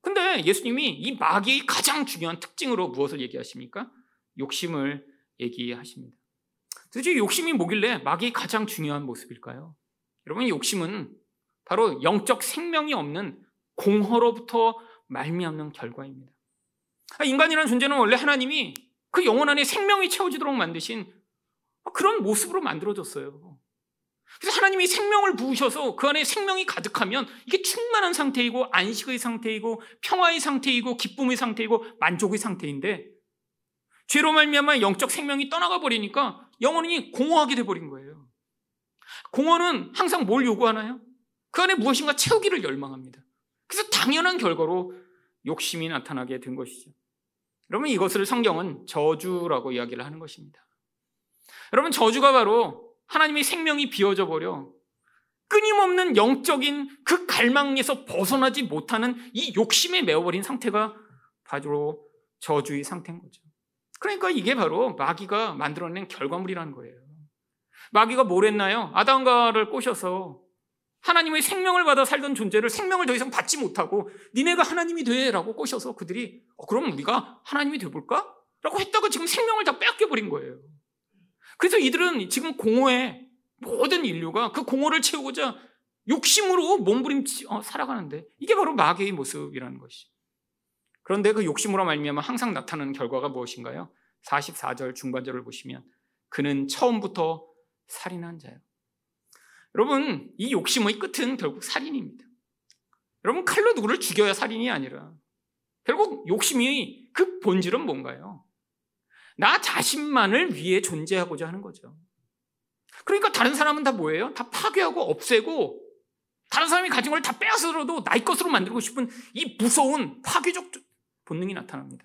Speaker 1: 근데 예수님이 이 마귀의 가장 중요한 특징으로 무엇을 얘기하십니까? 욕심을 얘기하십니다. 도대체 욕심이 뭐길래 마귀의 가장 중요한 모습일까요? 여러분, 욕심은 바로 영적 생명이 없는 공허로부터 말미암는 결과입니다. 아, 인간이라는 존재는 원래 하나님이 그 영혼 안에 생명이 채워지도록 만드신 그런 모습으로 만들어졌어요. 그래서 하나님이 생명을 부으셔서 그 안에 생명이 가득하면 이게 충만한 상태이고 안식의 상태이고 평화의 상태이고 기쁨의 상태이고 만족의 상태인데 죄로 말미암아 영적 생명이 떠나가 버리니까 영혼이 공허하게 돼 버린 거예요. 공허는 항상 뭘 요구하나요? 그 안에 무엇인가 채우기를 열망합니다. 그래서 당연한 결과로 욕심이 나타나게 된 것이죠. 여러분 이것을 성경은 저주라고 이야기를 하는 것입니다. 여러분 저주가 바로 하나님의 생명이 비어져 버려 끊임없는 영적인 그 갈망에서 벗어나지 못하는 이 욕심에 메어버린 상태가 바로 저주의 상태인 거죠. 그러니까 이게 바로 마귀가 만들어낸 결과물이라는 거예요. 마귀가 뭘 했나요? 아담과를 꼬셔서 하나님의 생명을 받아 살던 존재를 생명을 더 이상 받지 못하고 니네가 하나님이 돼라고 꼬셔서 그들이 어, 그럼 우리가 하나님이 돼볼까? 라고 했다가 지금 생명을 다 빼앗겨버린 거예요. 그래서 이들은 지금 공허에 모든 인류가 그 공허를 채우고자 욕심으로 몸부림치 어, 살아가는데 이게 바로 마귀의 모습이라는 것이. 그런데 그 욕심으로 말미암아 항상 나타나는 결과가 무엇인가요? 44절 중반절을 보시면 그는 처음부터 살인한 자예요. 여러분, 이 욕심의 끝은 결국 살인입니다. 여러분, 칼로 누구를 죽여야 살인이 아니라 결국 욕심이 그 본질은 뭔가요? 나 자신만을 위해 존재하고자 하는 거죠. 그러니까 다른 사람은 다 뭐예요? 다 파괴하고 없애고 다른 사람이 가진 걸 다 빼앗으로도 나의 것으로 만들고 싶은 이 무서운 파괴적 본능이 나타납니다.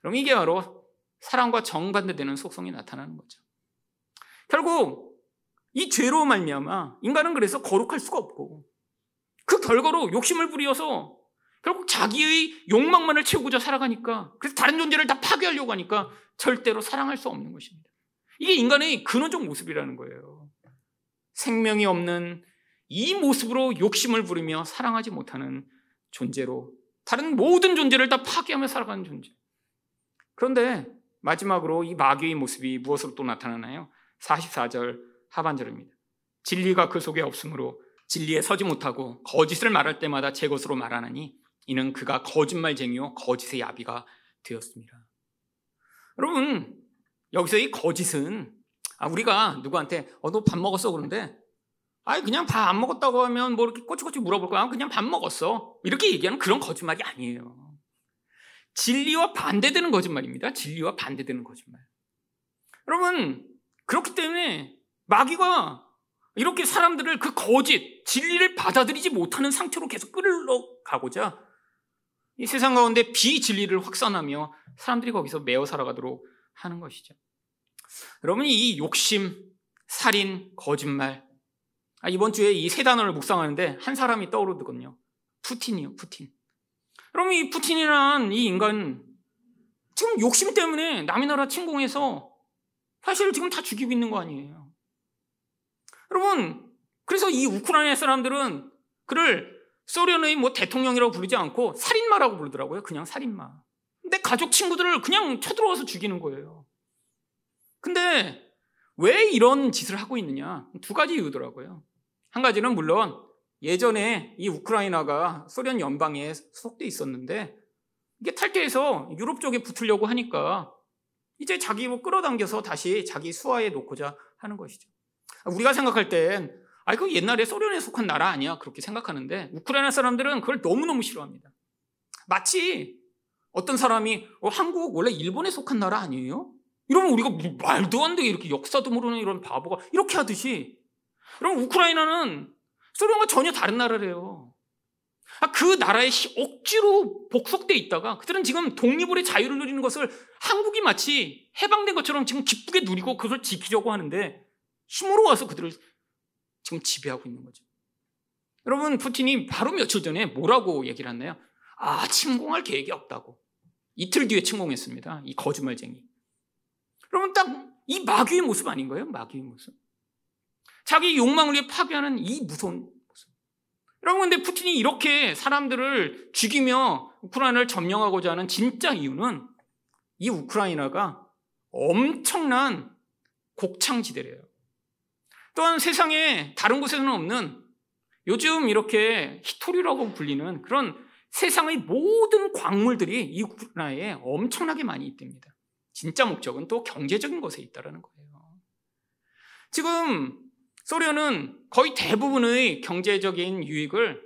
Speaker 1: 그럼 이게 바로 사랑과 정반대되는 속성이 나타나는 거죠. 결국 이 죄로 말미암아 인간은 그래서 거룩할 수가 없고 그 결과로 욕심을 부리어서 결국 자기의 욕망만을 채우고자 살아가니까 그래서 다른 존재를 다 파괴하려고 하니까 절대로 사랑할 수 없는 것입니다. 이게 인간의 근원적 모습이라는 거예요. 생명이 없는 이 모습으로 욕심을 부리며 사랑하지 못하는 존재로 다른 모든 존재를 다 파괴하며 살아가는 존재. 그런데 마지막으로 이 마귀의 모습이 무엇으로 또 나타나나요? 44절 하반절입니다. 진리가 그 속에 없으므로 진리에 서지 못하고 거짓을 말할 때마다 제 것으로 말하느니 이는 그가 거짓말쟁이요 거짓의 야비가 되었습니다. 여러분 여기서 이 거짓은 아, 우리가 누구한테 어 너 밥 먹었어 그런데 아니 그냥 밥 안 먹었다고 하면 뭐 이렇게 꼬치꼬치 물어볼 거야 아, 그냥 밥 먹었어 이렇게 얘기하는 그런 거짓말이 아니에요. 진리와 반대되는 거짓말입니다. 진리와 반대되는 거짓말. 여러분 그렇기 때문에 마귀가 이렇게 사람들을 그 거짓, 진리를 받아들이지 못하는 상태로 계속 끌어가고자 이 세상 가운데 비진리를 확산하며 사람들이 거기서 매어 살아가도록 하는 것이죠. 여러분, 이 욕심, 살인, 거짓말. 아, 이번 주에 이 세 단어를 묵상하는데 한 사람이 떠오르거든요. 푸틴이요, 푸틴. 여러분, 이 푸틴이란 이 인간, 지금 욕심 때문에 남의 나라 침공해서 사실 지금 다 죽이고 있는 거 아니에요. 여러분, 그래서 이 우크라이나 사람들은 그를 소련의 뭐 대통령이라고 부르지 않고 살인마라고 부르더라고요. 그냥 살인마. 근데 가족 친구들을 그냥 쳐들어와서 죽이는 거예요. 근데 왜 이런 짓을 하고 있느냐? 두 가지 이유더라고요. 한 가지는 물론 예전에 이 우크라이나가 소련 연방에 소속돼 있었는데 이게 탈퇴해서 유럽 쪽에 붙으려고 하니까 이제 자기로 끌어당겨서 다시 자기 수하에 놓고자 하는 것이죠. 우리가 생각할 땐, 아, 이거 옛날에 소련에 속한 나라 아니야. 그렇게 생각하는데, 우크라이나 사람들은 그걸 너무너무 싫어합니다. 마치 어떤 사람이, 어, 한국 원래 일본에 속한 나라 아니에요? 이러면 우리가 뭐 말도 안 되게 이렇게 역사도 모르는 이런 바보가 이렇게 하듯이, 그럼 우크라이나는 소련과 전혀 다른 나라래요. 아, 그 나라에 억지로 복속돼 있다가 그들은 지금 독립을의 자유를 누리는 것을 한국이 마치 해방된 것처럼 지금 기쁘게 누리고 그것을 지키려고 하는데 힘으로 와서 그들을 지금 지배하고 있는 거죠. 여러분, 푸틴이 바로 며칠 전에 뭐라고 얘기를 했나요? 아, 침공할 계획이 없다고. 이틀 뒤에 침공했습니다. 이 거짓말쟁이. 여러분, 딱 이 마귀의 모습 아닌가요? 마귀의 모습. 자기 욕망을 위해 파괴하는 이 무서운 모습. 여러분, 근데 푸틴이 이렇게 사람들을 죽이며 우크라이나를 점령하고자 하는 진짜 이유는 이 우크라이나가 엄청난 곡창지대래요. 또한 세상에 다른 곳에는 없는 요즘 이렇게 히토리라고 불리는 그런 세상의 모든 광물들이 이 우크라이나에 엄청나게 많이 있답니다. 진짜 목적은 또 경제적인 것에 있다는 거예요. 지금 소련은 거의 대부분의 경제적인 유익을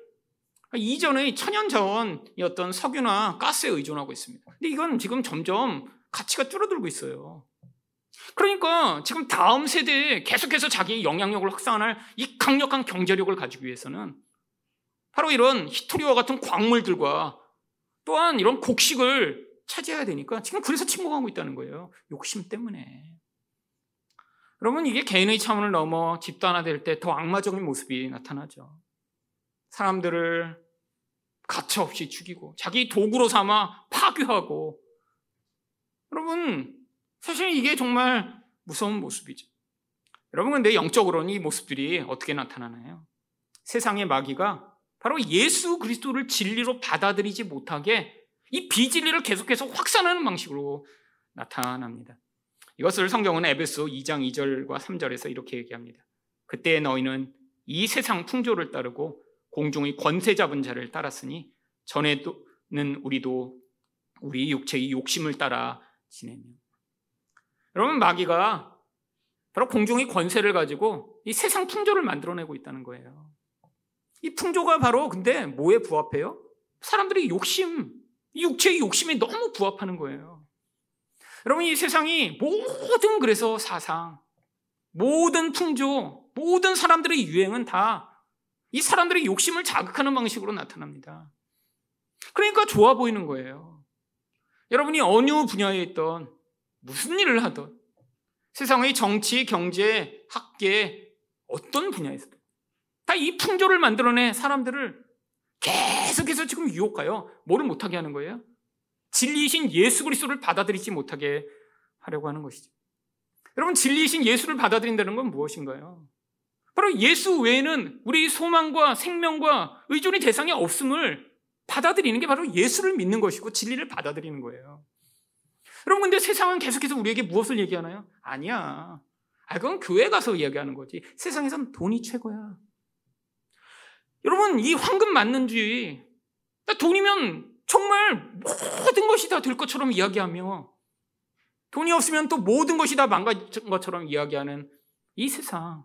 Speaker 1: 이전의 천연 자원이었던 석유나 가스에 의존하고 있습니다. 근데 이건 지금 점점 가치가 줄어들고 있어요. 그러니까 지금 다음 세대에 계속해서 자기의 영향력을 확산할 이 강력한 경제력을 가지기 위해서는 바로 이런 히토리와 같은 광물들과 또한 이런 곡식을 차지해야 되니까 지금 그래서 침공하고 있다는 거예요. 욕심 때문에. 여러분, 이게 개인의 차원을 넘어 집단화될 때 더 악마적인 모습이 나타나죠. 사람들을 가차없이 죽이고 자기 도구로 삼아 파괴하고 여러분 사실 이게 정말 무서운 모습이죠. 여러분, 근데 영적으로는 이 모습들이 어떻게 나타나나요? 세상의 마귀가 바로 예수 그리스도를 진리로 받아들이지 못하게 이 비진리를 계속해서 확산하는 방식으로 나타납니다. 이것을 성경은 에베소 2장 2절과 3절에서 이렇게 얘기합니다. 그때 너희는 이 세상 풍조를 따르고 공중의 권세 잡은 자를 따랐으니 전에는 우리도 우리 육체의 욕심을 따라 지내며 여러분 마귀가 바로 공중의 권세를 가지고 이 세상 풍조를 만들어내고 있다는 거예요. 이 풍조가 바로 근데 뭐에 부합해요? 사람들의 욕심, 육체의 욕심에 너무 부합하는 거예요. 여러분 이 세상이 모든 그래서 사상, 모든 풍조, 모든 사람들의 유행은 다 이 사람들의 욕심을 자극하는 방식으로 나타납니다. 그러니까 좋아 보이는 거예요. 여러분이 어느 분야에 있던 무슨 일을 하던 세상의 정치, 경제, 학계 어떤 분야에서도 다 이 풍조를 만들어내 사람들을 계속해서 지금 유혹하여 뭐를 못하게 하는 거예요? 진리이신 예수 그리스도를 받아들이지 못하게 하려고 하는 것이죠. 여러분 진리이신 예수를 받아들인다는 건 무엇인가요? 바로 예수 외에는 우리 소망과 생명과 의존의 대상이 없음을 받아들이는 게 바로 예수를 믿는 것이고 진리를 받아들이는 거예요. 여러분 근데 세상은 계속해서 우리에게 무엇을 얘기하나요? 아니야. 아 그건 교회 가서 이야기하는 거지. 세상에선 돈이 최고야. 여러분 이 황금 맞는주의 돈이면 정말 모든 것이 다 될 것처럼 이야기하며 돈이 없으면 또 모든 것이 다 망가진 것처럼 이야기하는 이 세상.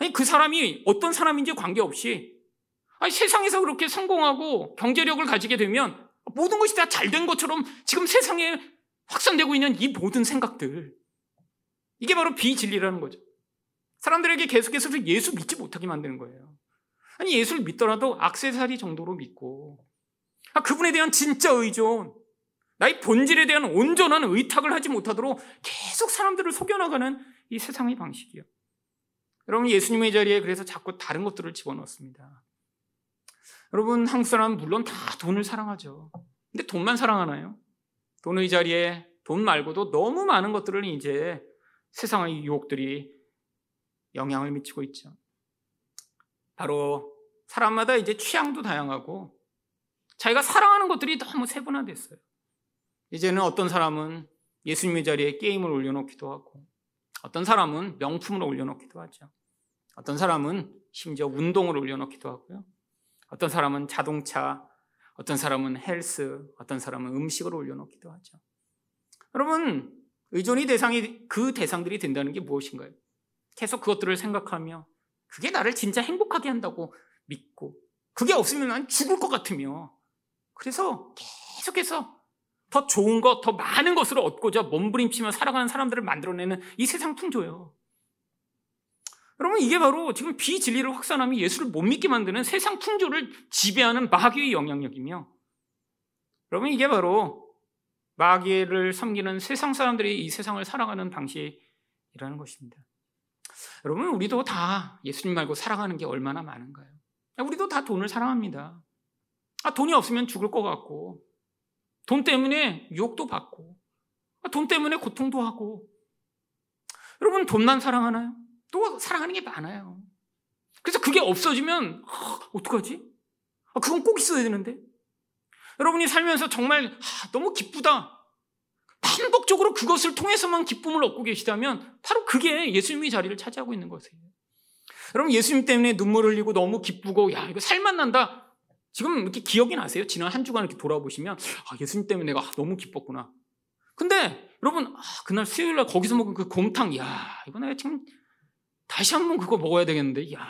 Speaker 1: 아니 그 사람이 어떤 사람인지 관계없이 아니 세상에서 그렇게 성공하고 경제력을 가지게 되면 모든 것이 다 잘 된 것처럼 지금 세상에 확산되고 있는 이 모든 생각들. 이게 바로 비진리라는 거죠. 사람들에게 계속해서 예수 믿지 못하게 만드는 거예요. 아니 예수를 믿더라도 악세사리 정도로 믿고 아, 그분에 대한 진짜 의존, 나의 본질에 대한 온전한 의탁을 하지 못하도록 계속 사람들을 속여나가는 이 세상의 방식이요. 여러분 예수님의 자리에 그래서 자꾸 다른 것들을 집어넣습니다. 여러분 한국 사람 물론 다 돈을 사랑하죠. 근데 돈만 사랑하나요? 돈의 자리에 돈 말고도 너무 많은 것들을 이제 세상의 유혹들이 영향을 미치고 있죠. 바로 사람마다 이제 취향도 다양하고 자기가 사랑하는 것들이 너무 세분화됐어요. 이제는 어떤 사람은 예수님의 자리에 게임을 올려놓기도 하고 어떤 사람은 명품을 올려놓기도 하죠. 어떤 사람은 심지어 운동을 올려놓기도 하고요. 어떤 사람은 자동차, 어떤 사람은 헬스, 어떤 사람은 음식을 올려놓기도 하죠. 여러분, 의존이 대상이 그 대상들이 된다는 게 무엇인가요? 계속 그것들을 생각하며 그게 나를 진짜 행복하게 한다고 믿고 그게 없으면 난 죽을 것 같으며 그래서 계속해서 더 좋은 것, 더 많은 것을 얻고자 몸부림치며 살아가는 사람들을 만들어내는 이 세상 풍조예요. 여러분 이게 바로 지금 비진리를 확산하며 예수를 못 믿게 만드는 세상 풍조를 지배하는 마귀의 영향력이며 여러분 이게 바로 마귀를 섬기는 세상 사람들이 이 세상을 살아가는 방식이라는 것입니다. 여러분 우리도 다 예수님 말고 살아가는 게 얼마나 많은가요? 우리도 다 돈을 사랑합니다. 아, 돈이 없으면 죽을 것 같고, 돈 때문에 유혹도 받고, 아, 돈 때문에 고통도 하고. 여러분, 돈만 사랑하나요? 또 사랑하는 게 많아요. 그래서 그게 없어지면, 아, 어떡하지? 아, 그건 꼭 있어야 되는데. 여러분이 살면서 정말 아, 너무 기쁘다. 반복적으로 그것을 통해서만 기쁨을 얻고 계시다면 바로 그게 예수님의 자리를 차지하고 있는 것이에요. 여러분 예수님 때문에 눈물 흘리고 너무 기쁘고 야 이거 살만 난다. 지금 이렇게 기억이 나세요? 지난 한 주간 이렇게 돌아보시면 아, 예수님 때문에 내가 너무 기뻤구나. 근데 여러분 아, 그날 수요일 날 거기서 먹은 그 곰탕 야 이거 내가 지금 다시 한번 그거 먹어야 되겠는데 야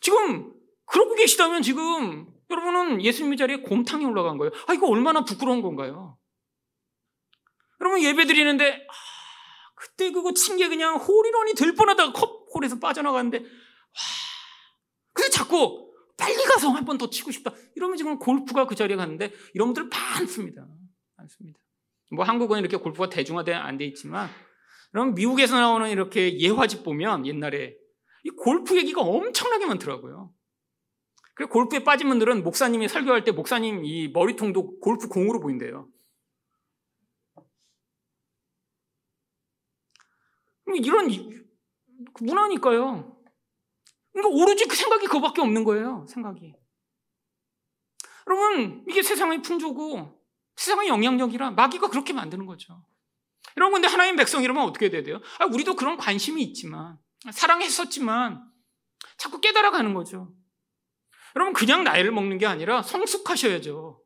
Speaker 1: 지금 그러고 계시다면 지금 여러분은 예수님 자리에 곰탕이 올라간 거예요. 아 이거 얼마나 부끄러운 건가요? 여러분 예배 드리는데 아, 그때 그거 친 게 그냥 홀이론이 될 뻔하다가 컵 홀에서 빠져나가는데 와 그래서 자꾸 빨리 가서 한 번 더 치고 싶다. 이러면 지금 골프가 그 자리에 갔는데 이런 분들 많습니다. 많습니다. 뭐 한국은 이렇게 골프가 대중화돼 안 돼 있지만 그럼 미국에서 나오는 이렇게 예화집 보면 옛날에 이 골프 얘기가 엄청나게 많더라고요. 그리고 골프에 빠진 분들은 목사님이 설교할 때 목사님 이 머리통도 골프 공으로 보인대요. 이런 문화니까요. 그러니까 오로지 그 생각이 그거밖에 없는 거예요. 생각이. 여러분 이게 세상의 풍조고 세상의 영향력이라 마귀가 그렇게 만드는 거죠. 여러분 근데 하나님 백성이라면 어떻게 돼야 돼요? 아, 우리도 그런 관심이 있지만 사랑했었지만 자꾸 깨달아가는 거죠. 여러분 그냥 나이를 먹는 게 아니라 성숙하셔야죠.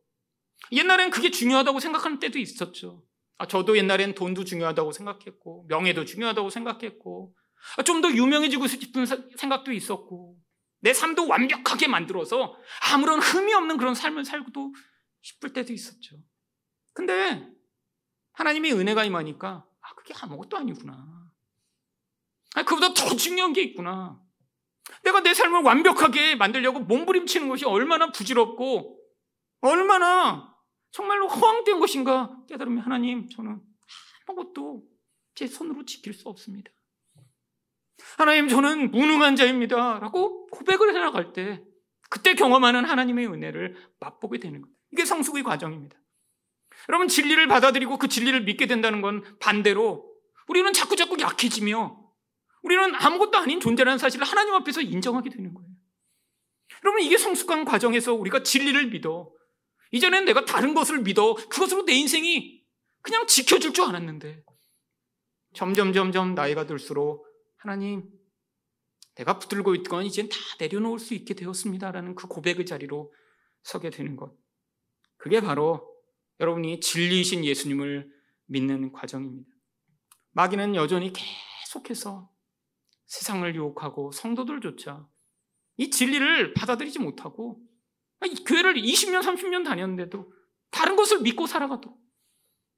Speaker 1: 옛날엔 그게 중요하다고 생각하는 때도 있었죠. 아, 저도 옛날엔 돈도 중요하다고 생각했고 명예도 중요하다고 생각했고 아, 좀더 유명해지고 싶은 생각도 있었고 내 삶도 완벽하게 만들어서 아무런 흠이 없는 그런 삶을 살고도 싶을 때도 있었죠. 근데 하나님의 은혜가 임하니까 아 그게 아무것도 아니구나. 아 그보다 더 중요한 게 있구나. 내가 내 삶을 완벽하게 만들려고 몸부림치는 것이 얼마나 부질없고 얼마나 정말로 허황된 것인가 깨달으면 하나님 저는 아무것도 제 손으로 지킬 수 없습니다. 하나님 저는 무능한 자입니다. 라고 고백을 해나갈 때 그때 경험하는 하나님의 은혜를 맛보게 되는 거예요. 이게 성숙의 과정입니다. 여러분 진리를 받아들이고 그 진리를 믿게 된다는 건 반대로 우리는 자꾸 자꾸 약해지며 우리는 아무것도 아닌 존재라는 사실을 하나님 앞에서 인정하게 되는 거예요. 여러분 이게 성숙한 과정에서 우리가 진리를 믿어 이전엔 내가 다른 것을 믿어 그것으로 내 인생이 그냥 지켜줄 줄 알았는데 점점 점점 나이가 들수록 하나님 내가 붙들고 있던 이젠 다 내려놓을 수 있게 되었습니다라는 그 고백의 자리로 서게 되는 것 그게 바로 여러분이 진리이신 예수님을 믿는 과정입니다. 마귀는 여전히 계속해서 세상을 유혹하고 성도들조차 이 진리를 받아들이지 못하고 교회를 20년, 30년 다녔는데도 다른 것을 믿고 살아가도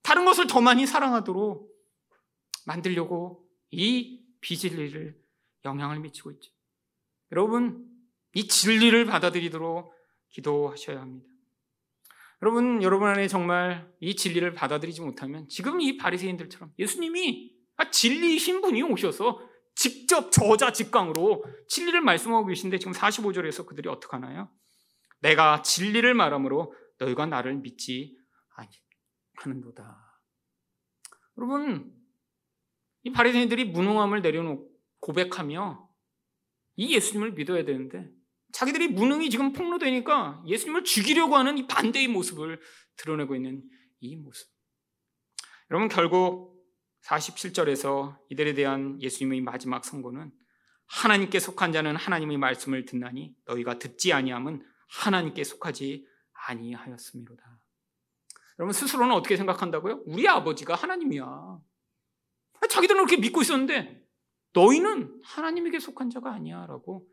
Speaker 1: 다른 것을 더 많이 사랑하도록 만들려고 이 비진리를 영향을 미치고 있죠. 여러분, 이 진리를 받아들이도록 기도하셔야 합니다. 여러분, 여러분 안에 정말 이 진리를 받아들이지 못하면 지금 이 바리새인들처럼 예수님이 아, 진리이신 분이 오셔서 직접 저자 직강으로 진리를 말씀하고 계신데 지금 45절에서 그들이 어떻게 하나요? 내가 진리를 말함으로 너희가 나를 믿지 아니하는도다. 여러분, 이 바리새인들이 무능함을 내려놓고 고백하며 이 예수님을 믿어야 되는데 자기들이 무능이 지금 폭로되니까 예수님을 죽이려고 하는 이 반대의 모습을 드러내고 있는 이 모습. 여러분 결국 47절에서 이들에 대한 예수님의 마지막 선고는 하나님께 속한 자는 하나님의 말씀을 듣나니 너희가 듣지 아니함은 하나님께 속하지 아니하였음이로다. 여러분 스스로는 어떻게 생각한다고요? 우리 아버지가 하나님이야. 자기들은 그렇게 믿고 있었는데 너희는 하나님에게 속한 자가 아니야라고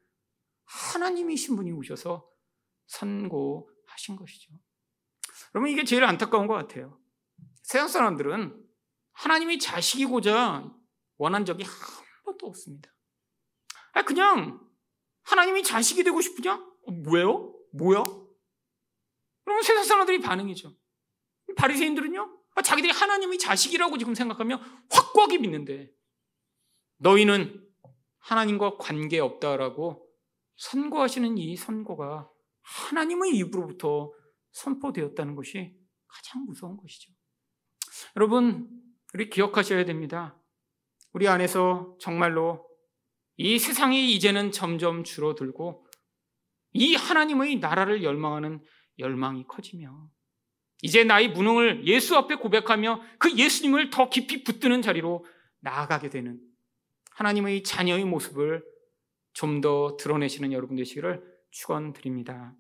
Speaker 1: 하나님이신 분이 오셔서 선고하신 것이죠. 여러분 이게 제일 안타까운 것 같아요. 세상 사람들은 하나님이 자식이고자 원한 적이 한 번도 없습니다. 그냥 하나님이 자식이 되고 싶으냐? 어, 뭐예요? 뭐야? 그러면 세상 사람들이 반응이죠. 바리새인들은요? 아, 자기들이 하나님이 자식이라고 지금 생각하며 확고하게 믿는데 너희는 하나님과 관계 없다라고 선고하시는 이 선고가 하나님의 입으로부터 선포되었다는 것이 가장 무서운 것이죠. 여러분, 우리 기억하셔야 됩니다. 우리 안에서 정말로 이 세상이 이제는 점점 줄어들고 이 하나님의 나라를 열망하는 열망이 커지며 이제 나의 무능을 예수 앞에 고백하며 그 예수님을 더 깊이 붙드는 자리로 나아가게 되는 하나님의 자녀의 모습을 좀 더 드러내시는 여러분 되시기를 축원드립니다.